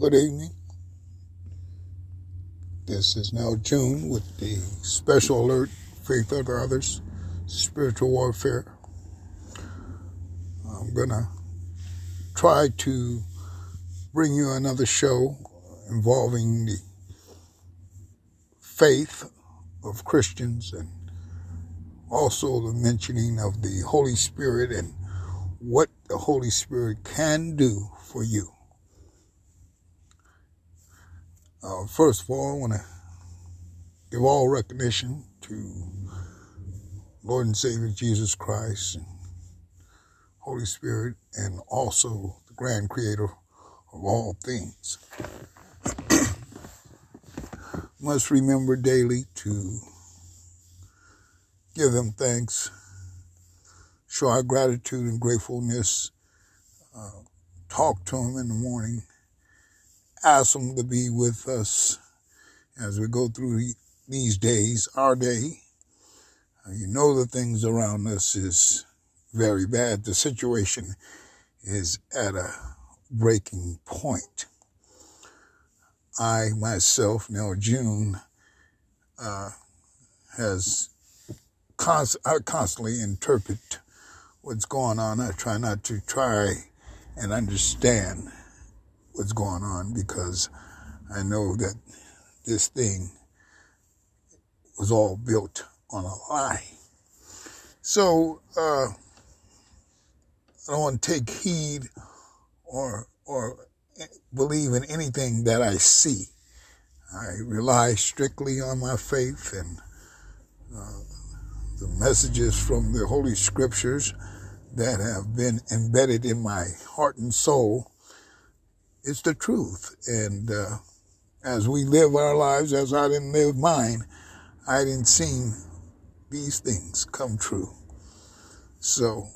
Good evening. This is now June with the special alert Faith Other Others Spiritual Warfare. I'm going to try to bring you another show involving the faith of Christians and also the mentioning of the Holy Spirit and what the Holy Spirit can do for you. Uh, first of all, I want to give all recognition to Lord and Savior Jesus Christ and Holy Spirit and also the grand creator of all things. Must remember daily to give them thanks, show our gratitude and gratefulness, uh, talk to them in the morning, ask them to be with us as we go through these days, our day. Uh, you know the things around us is very bad. The situation is at a breaking point. I myself, now June, uh, has const- I constantly interpret what's going on. I try not to try and understand what's going on because I know that this thing was all built on a lie. So uh, I don't want to take heed or or believe in anything that I see. I rely strictly on my faith and uh, the messages from the Holy Scriptures that have been embedded in my heart and soul. It's the truth. And uh, as we live our lives, as I didn't live mine, I didn't see these things come true. So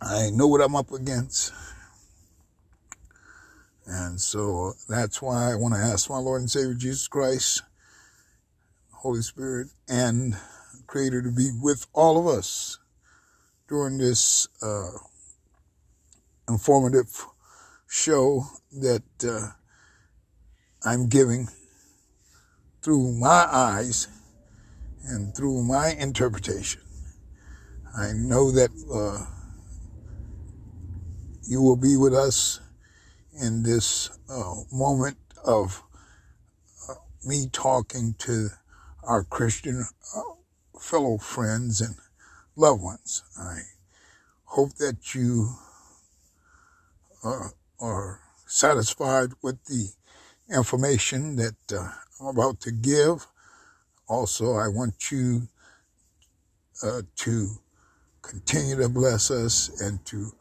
I know what I'm up against. And so that's why I want to ask my Lord and Savior Jesus Christ, Holy Spirit, and Creator to be with all of us during this uh, informative show that uh, I'm giving through my eyes and through my interpretation. I know that uh, you will be with us in this uh, moment of uh, me talking to our Christian uh, fellow friends and loved ones. I hope that you uh, are satisfied with the information that uh, I'm about to give. Also, I want you uh, to continue to bless us and to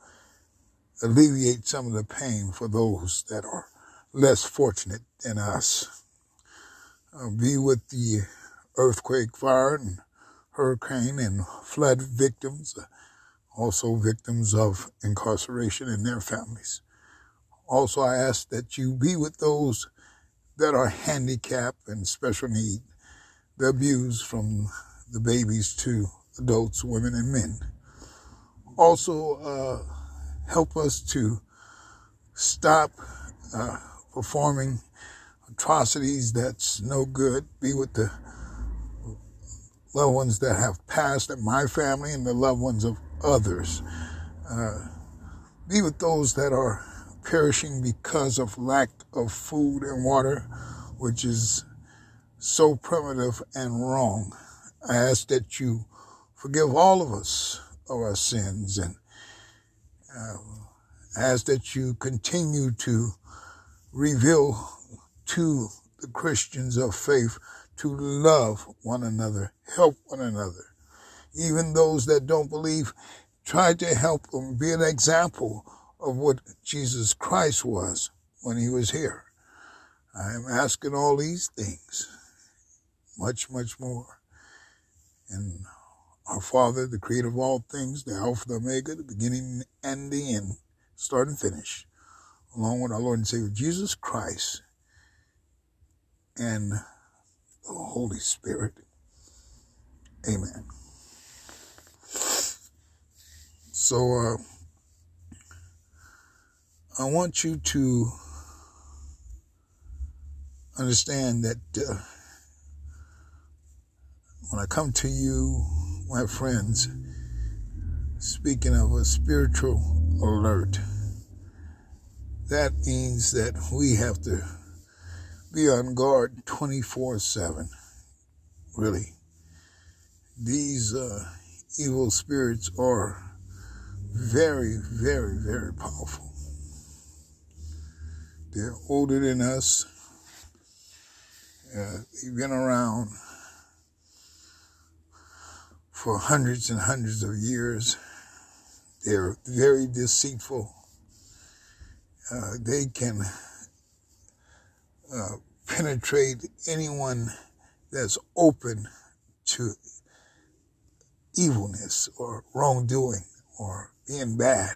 alleviate some of the pain for those that are less fortunate than us. Uh, be with the earthquake, fire, and hurricane and flood victims, also victims of incarceration and their families. Also, I ask that you be with those that are handicapped and special need, the abused from the babies to adults, women, and men. Also, uh, help us to stop uh, performing atrocities that's no good. Be with the loved ones that have passed in my family and the loved ones of others. Uh, be with those that are perishing because of lack of food and water, which is so primitive and wrong. I ask that you forgive all of us of our sins and uh, ask that you continue to reveal to the Christians of faith to love one another, help one another. Even those that don't believe, try to help them be an example of what Jesus Christ was when he was here. I am asking all these things, much, much more. And our Father, the creator of all things, the Alpha, the Omega, the beginning and the end, start and finish, along with our Lord and Savior Jesus Christ and the Holy Spirit. Amen. So, uh, I want you to understand that uh, when I come to you, my friends, speaking of a spiritual alert, that means that we have to be on guard 24 7. Really. These uh, evil spirits are very, very, very powerful. They're older than us. Uh, they've been around for hundreds and hundreds of years. They're very deceitful. Uh, they can uh, penetrate anyone that's open to evilness or wrongdoing or being bad.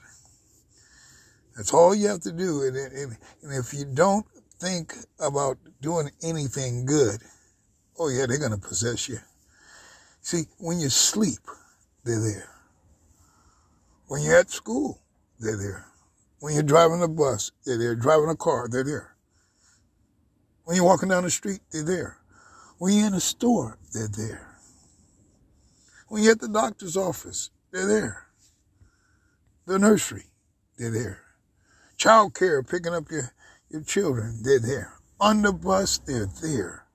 That's all you have to do. And, and, and if you don't think about doing anything good, oh yeah, they're going to possess you. See, when you sleep, they're there. When you're at school, they're there. When you're driving a bus, they're there. Driving a car, they're there. When you're walking down the street, they're there. When you're in a store, they're there. When you're at the doctor's office, they're there. The nursery, they're there. Child care, picking up your, your children, they're there. On the bus, they're there.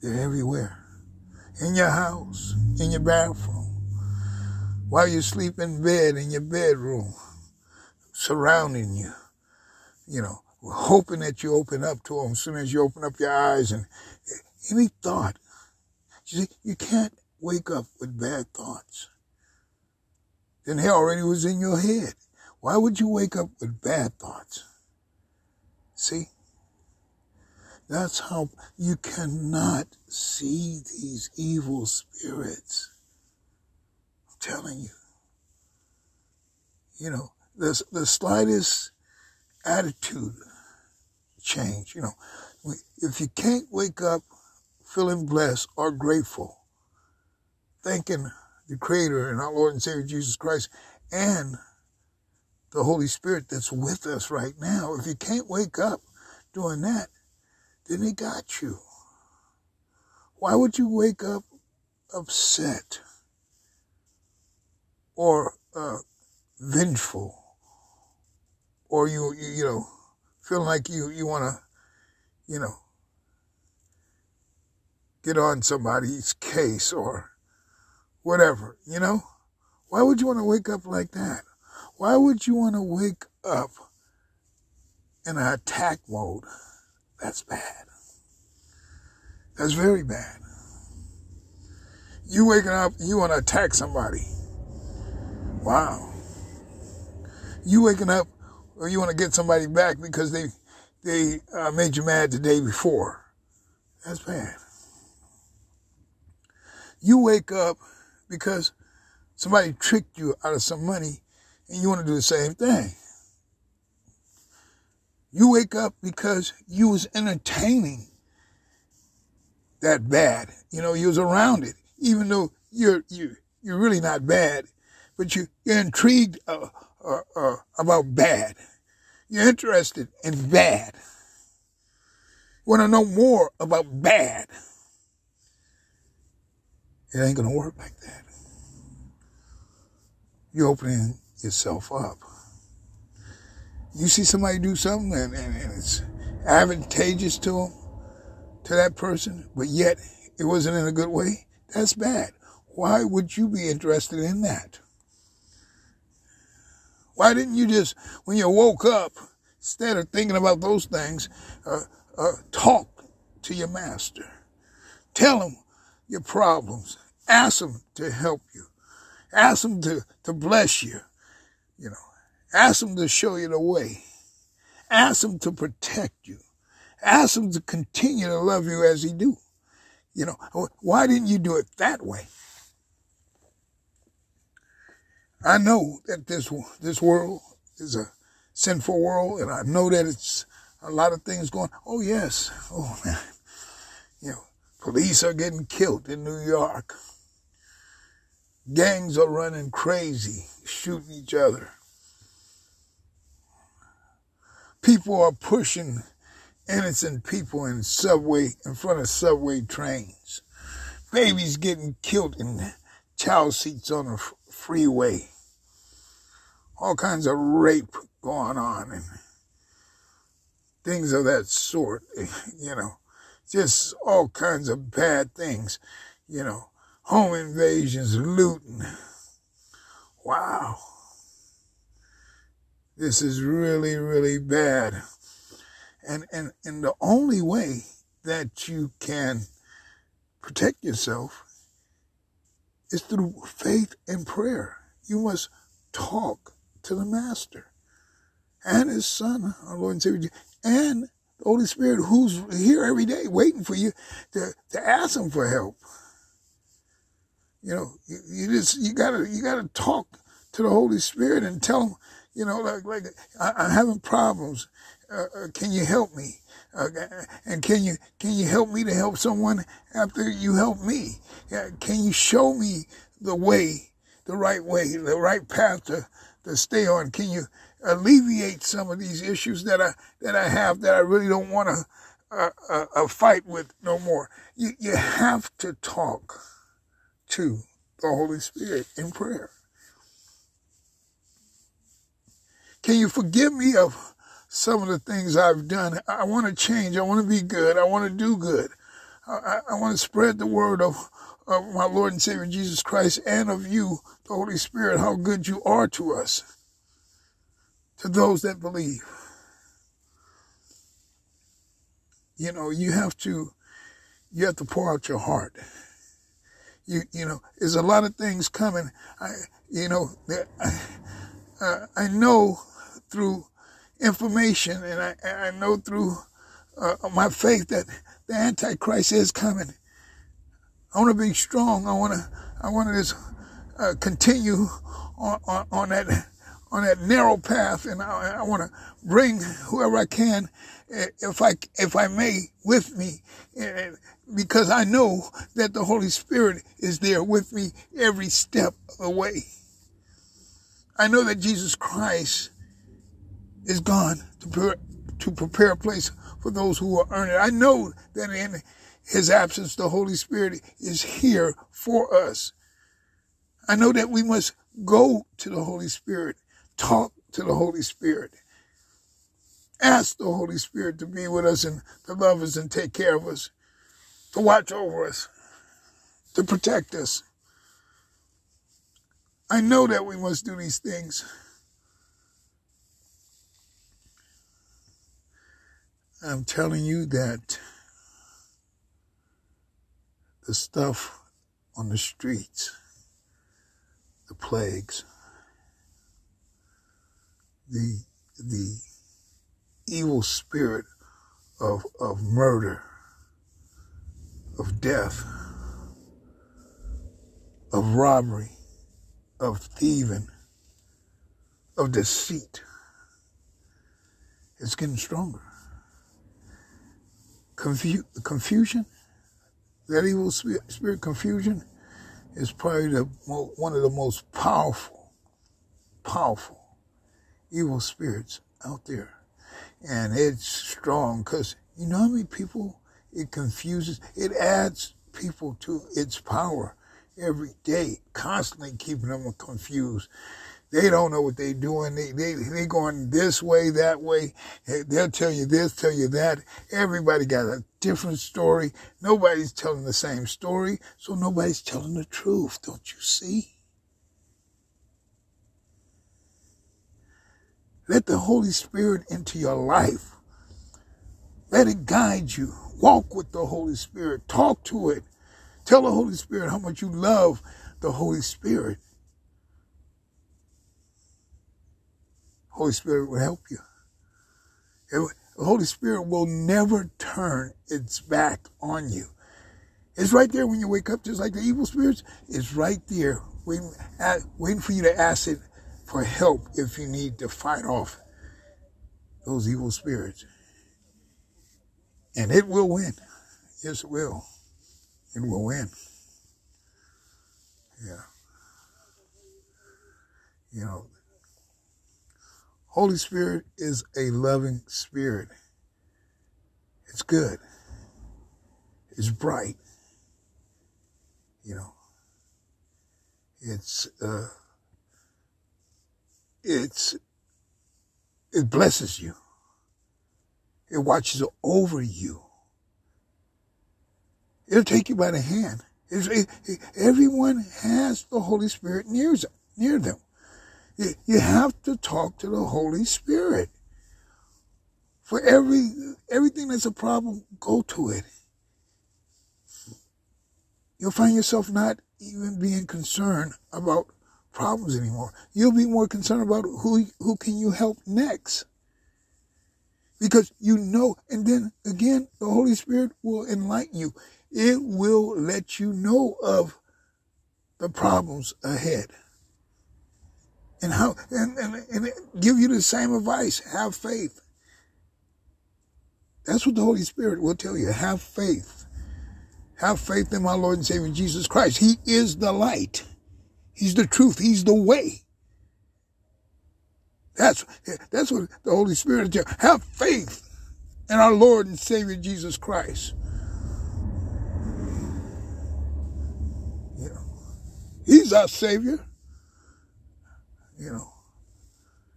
They're everywhere. In your house, in your bathroom, while you sleep in bed, in your bedroom, surrounding you, you know, hoping that you open up to them as soon as you open up your eyes and eh, any thought. You see, you can't wake up with bad thoughts. Then he already was in your head. Why would you wake up with bad thoughts? See? That's how you cannot see these evil spirits. I'm telling you. You know, the, the slightest attitude change. You know, if you can't wake up feeling blessed or grateful, thanking the Creator and our Lord and Savior Jesus Christ and the Holy Spirit that's with us right now, if you can't wake up doing that, then He got you. Why would you wake up upset or uh, vengeful or you, you, you know, feeling like you, you want to, you know, get on somebody's case or whatever, you know? Why would you want to wake up like that? Why would you want to wake up in an attack mode? That's bad. That's very bad. You waking up, you want to attack somebody. Wow. You waking up or you want to get somebody back because they they uh, made you mad the day before. That's bad. You wake up because somebody tricked you out of some money and you want to do the same thing. You wake up because you was entertaining that bad. You know, you was around it, even though you're you you're really not bad, but you you're intrigued uh, uh, uh, about bad. You're interested in bad. You want to know more about bad. It ain't to work like that. You're opening yourself up. You see somebody do something and, and, and it's advantageous to them, to that person, but yet it wasn't in a good way. That's bad. Why would you be interested in that? Why didn't you just, when you woke up, instead of thinking about those things, uh, uh, talk to your master? Tell him your problems. Ask him to help you. Ask him to, to bless you. You know, ask him to show you the way. Ask him to protect you. Ask him to continue to love you as he do. You know, why didn't you do it that way? I know that this this world is a sinful world, and I know that it's a lot of things going. Oh yes, oh man, you know, police are getting killed in New York. Gangs are running crazy, shooting each other. People are pushing innocent people in subway, in front of subway trains. Babies getting killed in child seats on the freeway. All kinds of rape going on and things of that sort, you know. Just all kinds of bad things, you know. Home invasions, looting. Wow. This is really, really bad. And, and, and the only way that you can protect yourself is through faith and prayer. You must talk to the Master and His Son, our Lord and Savior, and the Holy Spirit who's here every day waiting for you to, to ask Him for help. You know, you, you just, you gotta, you gotta talk to the Holy Spirit and tell Him, you know, like, like I, am having problems. Uh, uh, can you help me? Uh, and can you can you help me to help someone after you help me? can you show me the way, the right way, the right path to, to stay on? Can you alleviate some of these issues that I that I have that I really don't want to uh, uh, uh, fight with no more? You you have to talk to the Holy Spirit in prayer. Can you forgive me of some of the things I've done. I want to change. I want to be good. I want to do good. I, I want to spread the word of, of my Lord and Savior Jesus Christ and of you, the Holy Spirit, how good you are to us, to those that believe. You know, you have to, you have to pour out your heart. You, you know, there's a lot of things coming. I, you know, I, uh, I know through information, and I, I know through uh, my faith that the Antichrist is coming. I want to be strong. I want to. I want to just uh, continue on, on, on, that on that narrow path, and I, I want to bring whoever I can, eh, if I if I may, with me, eh, because I know that the Holy Spirit is there with me every step of the way. I know that Jesus Christ is gone to, pre- to prepare a place for those who earn it. I know that in his absence, the Holy Spirit is here for us. I know that we must go to the Holy Spirit, talk to the Holy Spirit, ask the Holy Spirit to be with us and to love us and take care of us, to watch over us, to protect us. I know that we must do these things. I'm telling you that the stuff on the streets, the plagues, the the evil spirit of of murder, of death, of robbery, of thieving, of deceit, it's getting stronger confu- confusion, that evil spirit, confusion, is probably the one of the most powerful, powerful evil spirits out there. And it's strong because you know how many people it confuses, it adds people to its power every day, constantly keeping them confused. They don't know what they're doing. They, they, they going this way, that way. They'll tell you this, tell you that. Everybody got a different story. Nobody's telling the same story. So nobody's telling the truth. Don't you see? Let the Holy Spirit into your life. Let it guide you. Walk with the Holy Spirit. Talk to it. Tell the Holy Spirit how much you love the Holy Spirit. Holy Spirit will help you. the Holy Spirit will never turn its back on you. It's right there when you wake up, just like the evil spirits. It's right there, waiting, waiting for you to ask it for help if you need to fight off those evil spirits. And it will win. Yes, it will. It will win. Yeah. You know, Holy Spirit is a loving spirit. It's good. It's bright. You know, it's, uh, it's, it blesses you. It watches over you. It'll take you by the hand. It, it, everyone has the Holy Spirit near, near them. You, you have to talk to the Holy Spirit. For every everything that's a problem, go to it. You'll find yourself not even being concerned about problems anymore. You'll be more concerned about who who can you help next. Because you know, and then again, the Holy Spirit will enlighten you. It will let you know of the problems ahead. And how and, and, and give you the same advice. Have faith. That's what the Holy Spirit will tell you. Have faith. Have faith in my Lord and Savior Jesus Christ. He is the light. He's the truth. He's the way. That's, that's what the Holy Spirit you. Have faith in our Lord and Savior Jesus Christ. You know, He's our Savior. You know,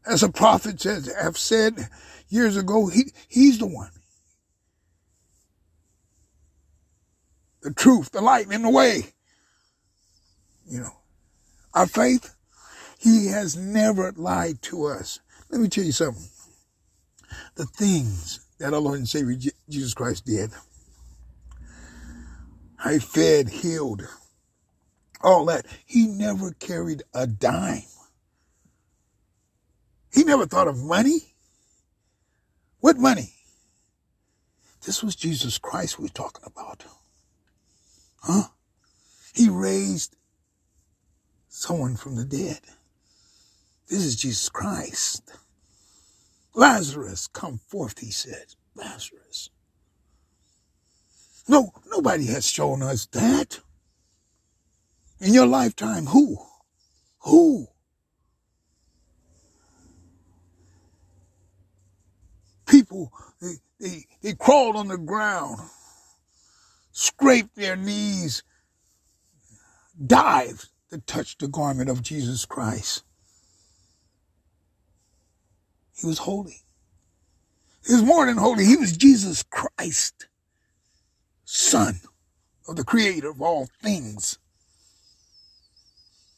as a prophet says, have said years ago, he, He's the one. the truth, the light, and the way. You know, our faith, he has never lied to us. Let me tell you something. The things that our Lord and Savior Jesus Christ did. I fed, healed, all that. He never carried a dime. He never thought of money. What money? This was Jesus Christ we're talking about. Huh? He raised someone from the dead. This is Jesus Christ. Lazarus, come forth, he said. Lazarus. No, nobody has shown us that. In your lifetime, who? Who? People, they, they, they crawled on the ground scraped their knees, dived to touch the garment of Jesus Christ. He was holy. He was more than holy. He was Jesus Christ, son of the creator of all things.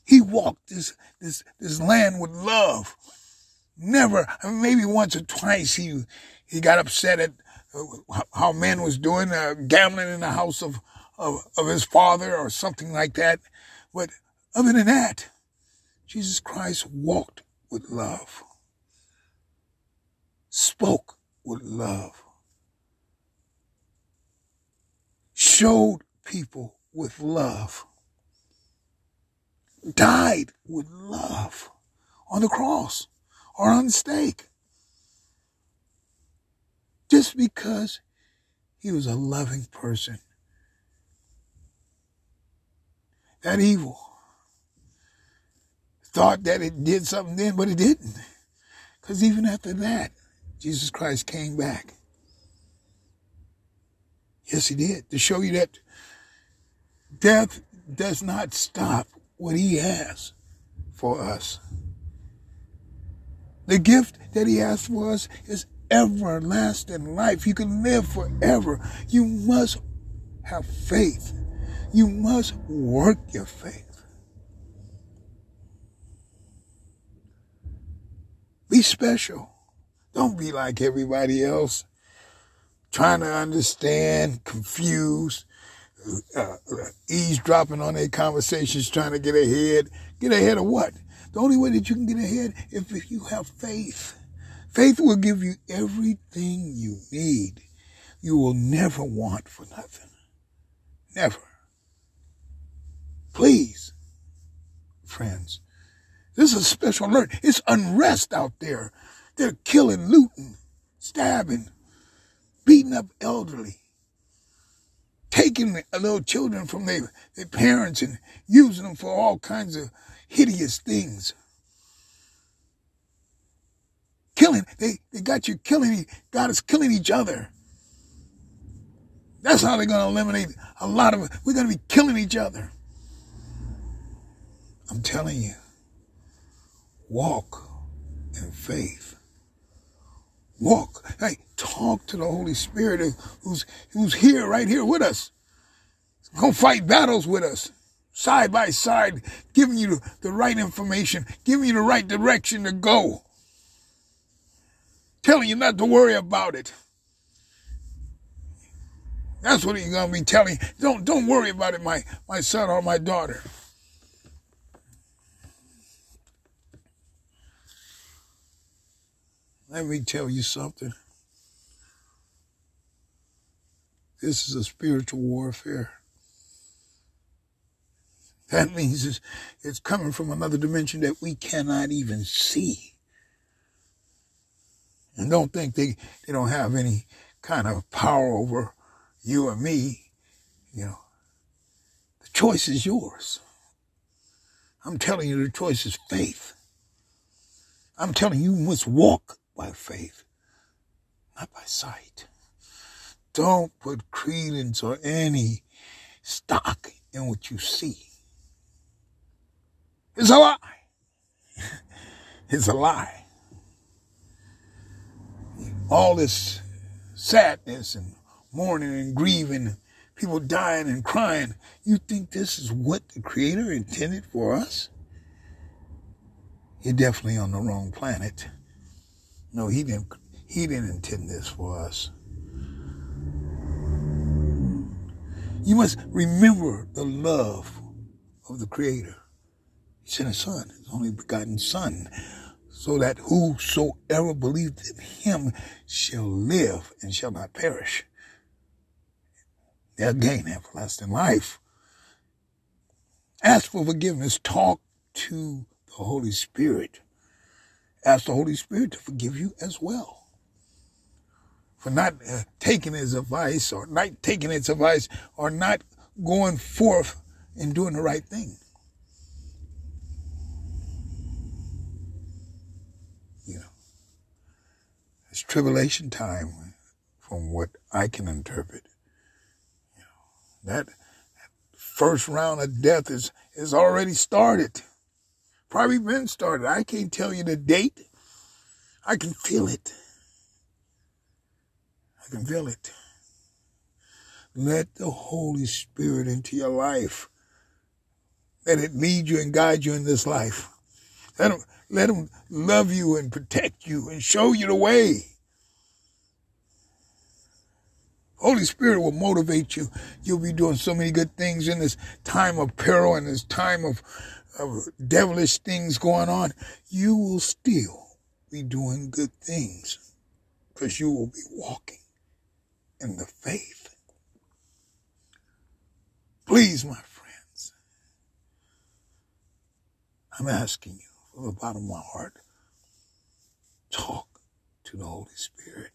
He walked this, this, this land with love. Never, maybe once or twice he, he got upset at how man was doing, uh, gambling in the house of, of, of his father or something like that. But other than that, Jesus Christ walked with love, spoke with love, showed people with love, died with love. On the cross or on the stake. Just because he was a loving person. That evil. Thought that it did something then, but it didn't. Because even after that, Jesus Christ came back. Yes, he did. To show you that death does not stop what he has for us. The gift that he has for us is everlasting life. You can live forever. You must have faith. You must work your faith. Be special. Don't be like everybody else, trying to understand, confused, uh, eavesdropping on their conversations, trying to get ahead. Get ahead of what? The only way that you can get ahead is if you have faith. Faith will give you everything you need. You will never want for nothing. Never. Please, friends, this is a special alert. It's unrest out there. They're killing, looting, stabbing, beating up elderly, taking little children from their, their parents and using them for all kinds of hideous things killing. They, they got you killing, got us killing each other. That's how they're going to eliminate a lot of. We're going to be killing each other. I'm telling you, walk in faith. Walk. Hey, talk to the Holy Spirit who's, who's here, right here with us. Go fight battles with us side by side, giving you the right information, giving you the right direction to go, telling you not to worry about it. That's what he's gonna be telling. You. Don't don't worry about it, my my son or my daughter. Let me tell you something. This is a spiritual warfare. That means it's, it's coming from another dimension that we cannot even see. And don't think they, they don't have any kind of power over you or me. You know, the choice is yours. I'm telling you, the choice is faith. I'm telling you, you must walk by faith, not by sight. Don't put credence or any stock in what you see. It's a lie. it's a lie. All this sadness and mourning and grieving, people dying and crying. You think this is what the Creator intended for us? You're definitely on the wrong planet. No, he didn't. He didn't intend this for us. You must remember the love of the Creator. He sent his son, his only begotten son, so that whosoever believed in him shall live and shall not perish. They'll gain everlasting life. Ask for forgiveness. Talk to the Holy Spirit. Ask the Holy Spirit to forgive you as well. For not uh, taking his advice or not taking its advice or not going forth and doing the right thing. You know, it's tribulation time from what I can interpret. You know, that, that first round of death is, is already started. Probably been started. I can't tell you the date. I can feel it. I can feel it. Let the Holy Spirit into your life. Let it lead you and guide you in this life. Let him, let him love you and protect you and show you the way. Holy Spirit will motivate you. You'll be doing so many good things in this time of peril and this time of, of devilish things going on. You will still be doing good things because you will be walking in the faith. Please, my friends, I'm asking you from the bottom of my heart, talk to the Holy Spirit.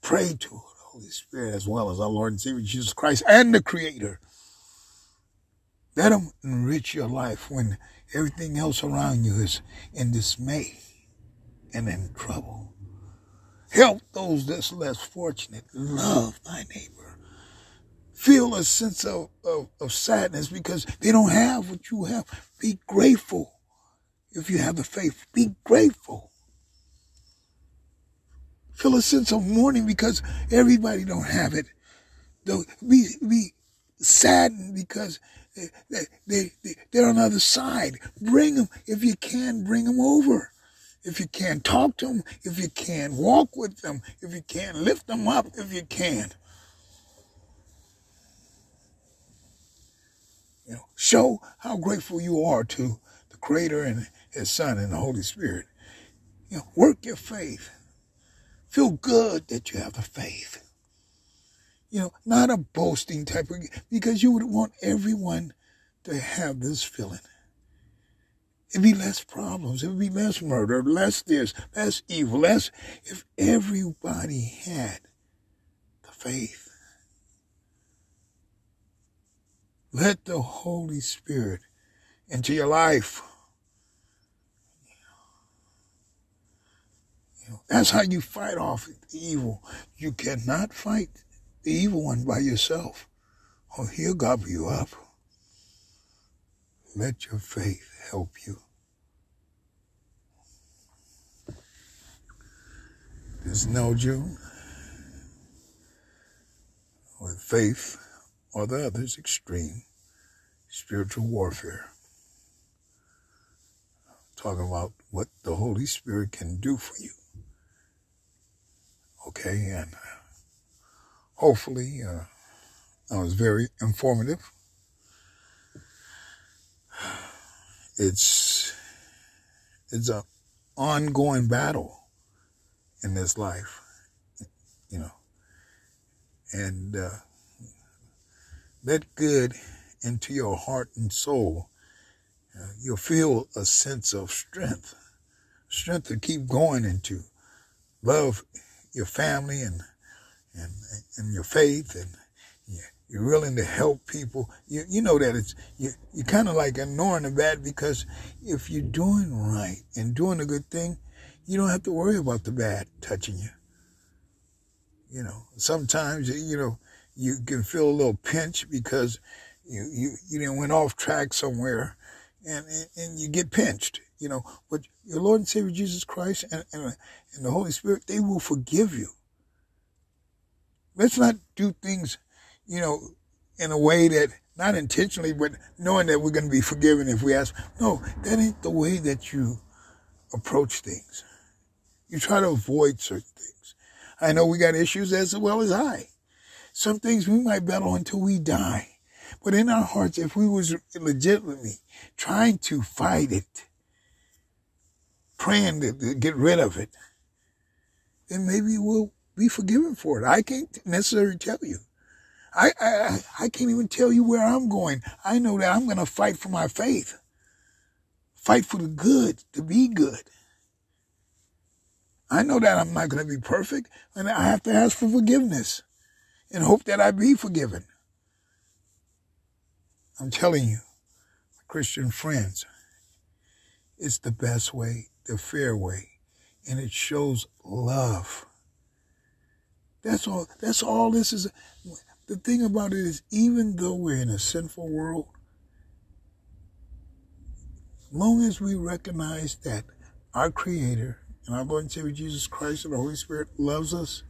Pray to the Holy Spirit as well as our Lord and Savior Jesus Christ and the Creator. Let Him enrich your life when everything else around you is in dismay and in trouble. Help those that's less fortunate. Love thy neighbor. Feel a sense of, of, of sadness because they don't have what you have. Be grateful if you have the faith. Be grateful. Feel a sense of mourning because everybody don't have it. Be, be saddened because they, they, they, they're on the other side. Bring them, if you can, bring them over. If you can, talk to them. If you can, walk with them. If you can, lift them up if you can. You know, show how grateful you are to the Creator and His Son and the Holy Spirit. You know, work your faith. Feel good that you have the faith. You know, not a boasting type of, because you would want everyone to have this feeling. It'd be less problems. It would be less murder, less this, less evil, less if everybody had the faith. Let the Holy Spirit into your life. You know, that's how you fight off evil. You cannot fight the evil one by yourself. Oh, he'll gobble you up. Let your faith help you. There's no June. With faith or the other's extreme spiritual warfare. Talking about what the Holy Spirit can do for you. Okay, and uh, hopefully uh, I was very informative. It's it's an ongoing battle in this life, you know, and uh, let good into your heart and soul. Uh, you'll feel a sense of strength, strength to keep going into love your family and and and your faith and you're willing to help people. You you know that it's you you kind of like ignoring the bad because if you're doing right and doing a good thing, you don't have to worry about the bad touching you. You know, sometimes you know you can feel a little pinch because you you you didn't went off track somewhere, and and, and you get pinched. You know, but your Lord and Savior Jesus Christ and, and, and the Holy Spirit, they will forgive you. Let's not do things, you know, in a way that not intentionally, but knowing that we're going to be forgiven if we ask. No, that ain't the way that you approach things. You try to avoid certain things. I know we got issues as well as I. Some things we might battle until we die. But in our hearts, if we was legitimately trying to fight it, praying to, to get rid of it, then maybe we'll be forgiven for it. I can't necessarily tell you. I, I, I can't even tell you where I'm going. I know that I'm going to fight for my faith. Fight for the good, to be good. I know that I'm not going to be perfect, and I have to ask for forgiveness and hope that I be forgiven. I'm telling you, Christian friends, it's the best way, the fair way, and it shows love. That's all. That's all this is. The thing about it is, even though we're in a sinful world, long as we recognize that our Creator and our Lord and Savior Jesus Christ and the Holy Spirit loves us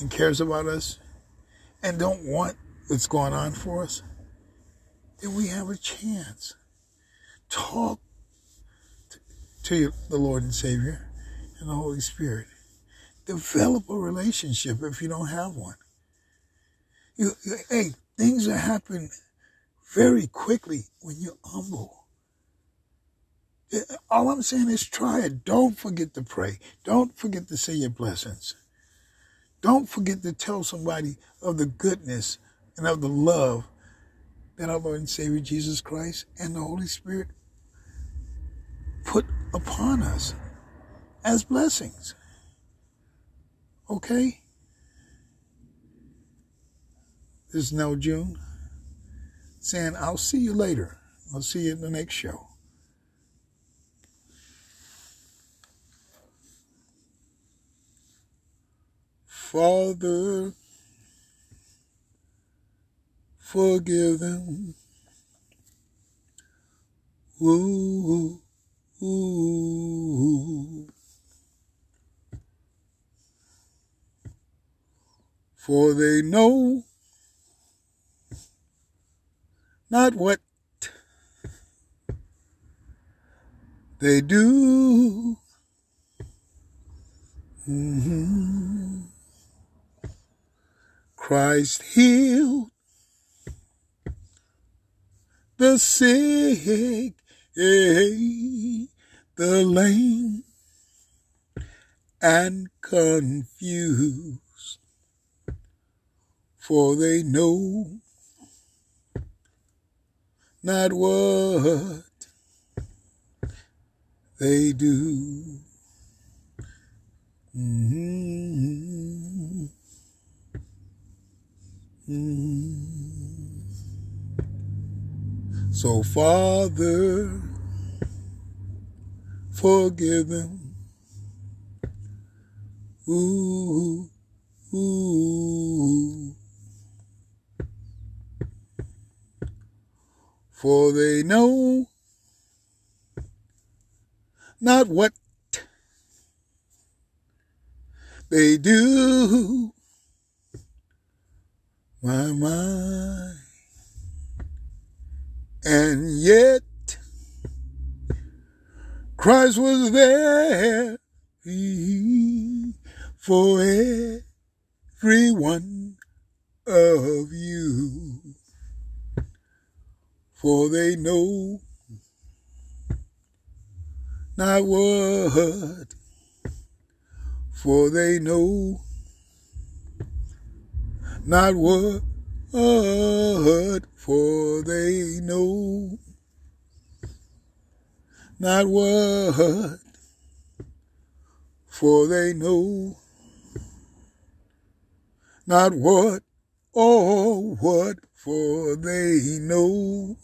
and cares about us and don't want what's going on for us, then we have a chance. Talk to the Lord and Savior and the Holy Spirit. Develop a relationship if you don't have one. You, you, hey, things that happen very quickly when you're humble. All I'm saying is try it. Don't forget to pray. Don't forget to say your blessings. Don't forget to tell somebody of the goodness and of the love that our Lord and Savior Jesus Christ and the Holy Spirit put upon us as blessings. Okay? This is Nell June saying, I'll see you later. I'll see you in the next show. Father, forgive them. Ooh, Ooh, ooh. For they know not what they do. Mm-hmm. Christ healed the sick, the lame, and confused, for they know not what they do. Mm-hmm. Mm-hmm. So, Father, forgive them. Ooh, ooh. For they know not what they do. My mind. And yet, Christ was there for every one of you. For they know not what, for they know not what, for they know not what, for they know not what, or what, for they know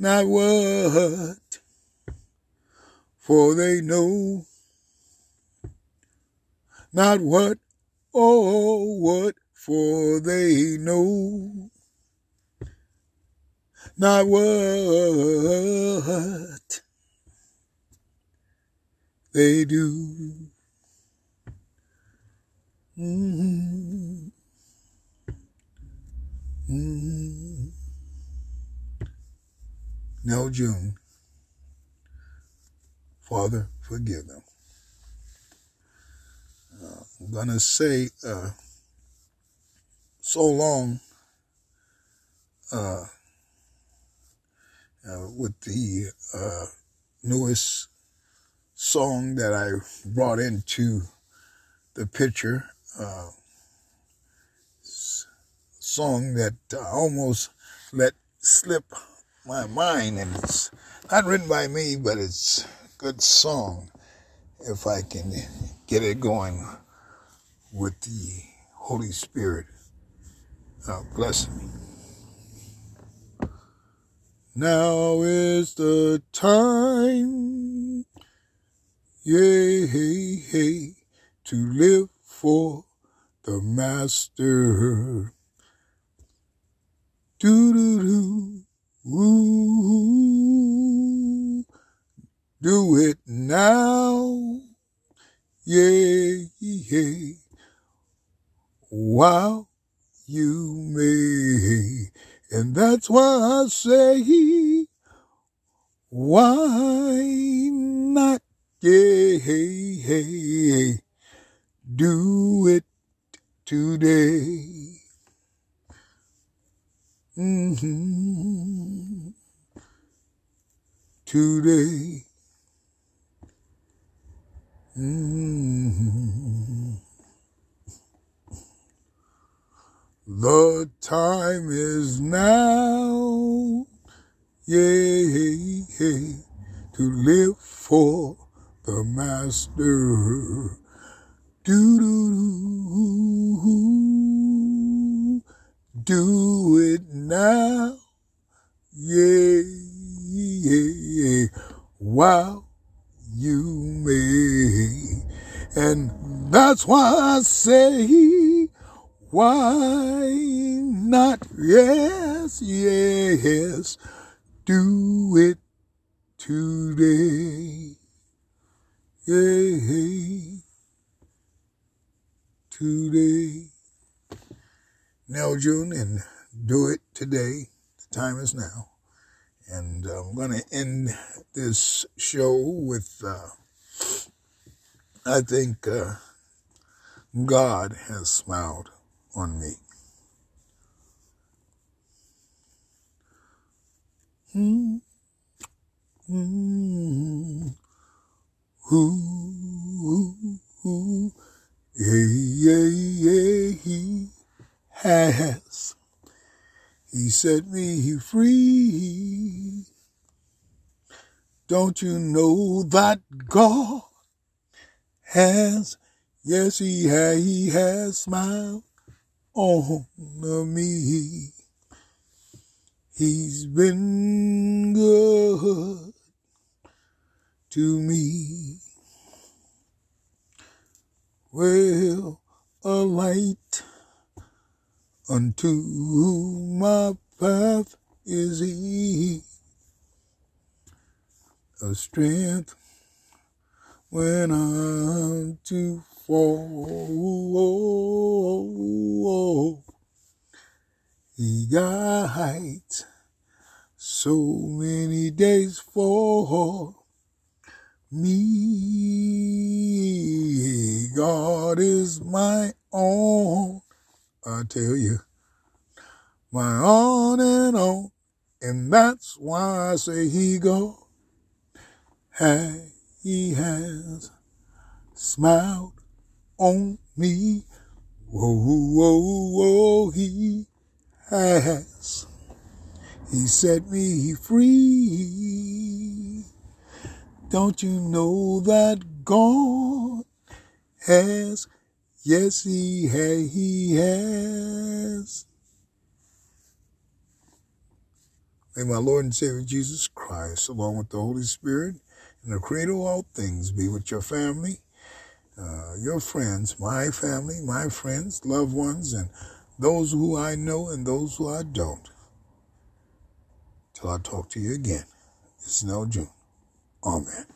not what, for they know not what, oh, what, for they know not what they do. Mm-hmm. Mm-hmm. Nell June, Father, forgive them. Uh, I'm going to say uh, so long uh, uh with the uh, newest song that I brought into the picture. Uh, song that I almost let slip my mind, and it's not written by me, but it's a good song if I can get it going with the Holy Spirit uh, bless me. Now is the time Yea, hey, hey, to live for the master. Do do do, ooh, do it now. Yea, yea, while you may. And that's why I say, why not? Yeah, do it today. Mm-hmm. Today. Mm-hmm. The time is now. Yeah, to live for the master. Do do do do it now. Yeah, yeah, while you may. And that's why I say, why not? Yes, yes, do it today. Hey, today. Nell June and do it today. The time is now. And I'm going to end this show with, uh, I think uh, God has smiled on me. Hmm. Hmm. He has. He set me free. Don't you know that God has, yes, he has, he has smiled on me. He's been good to me. Well, a light unto my path is He. A strength when I'm too fall. He guides so many days for me. God is my own. I tell you, my on and on. And that's why I say he go. Hey, he has smiled on me. Whoa, whoa, whoa, he has. He set me free. Don't you know that God has? Yes, he has. He has. May my Lord and Savior Jesus Christ, along with the Holy Spirit and the Creator of all things, be with your family, uh, your friends, my family, my friends, loved ones, and those who I know and those who I don't. Till I talk to you again. It's no June. Amen.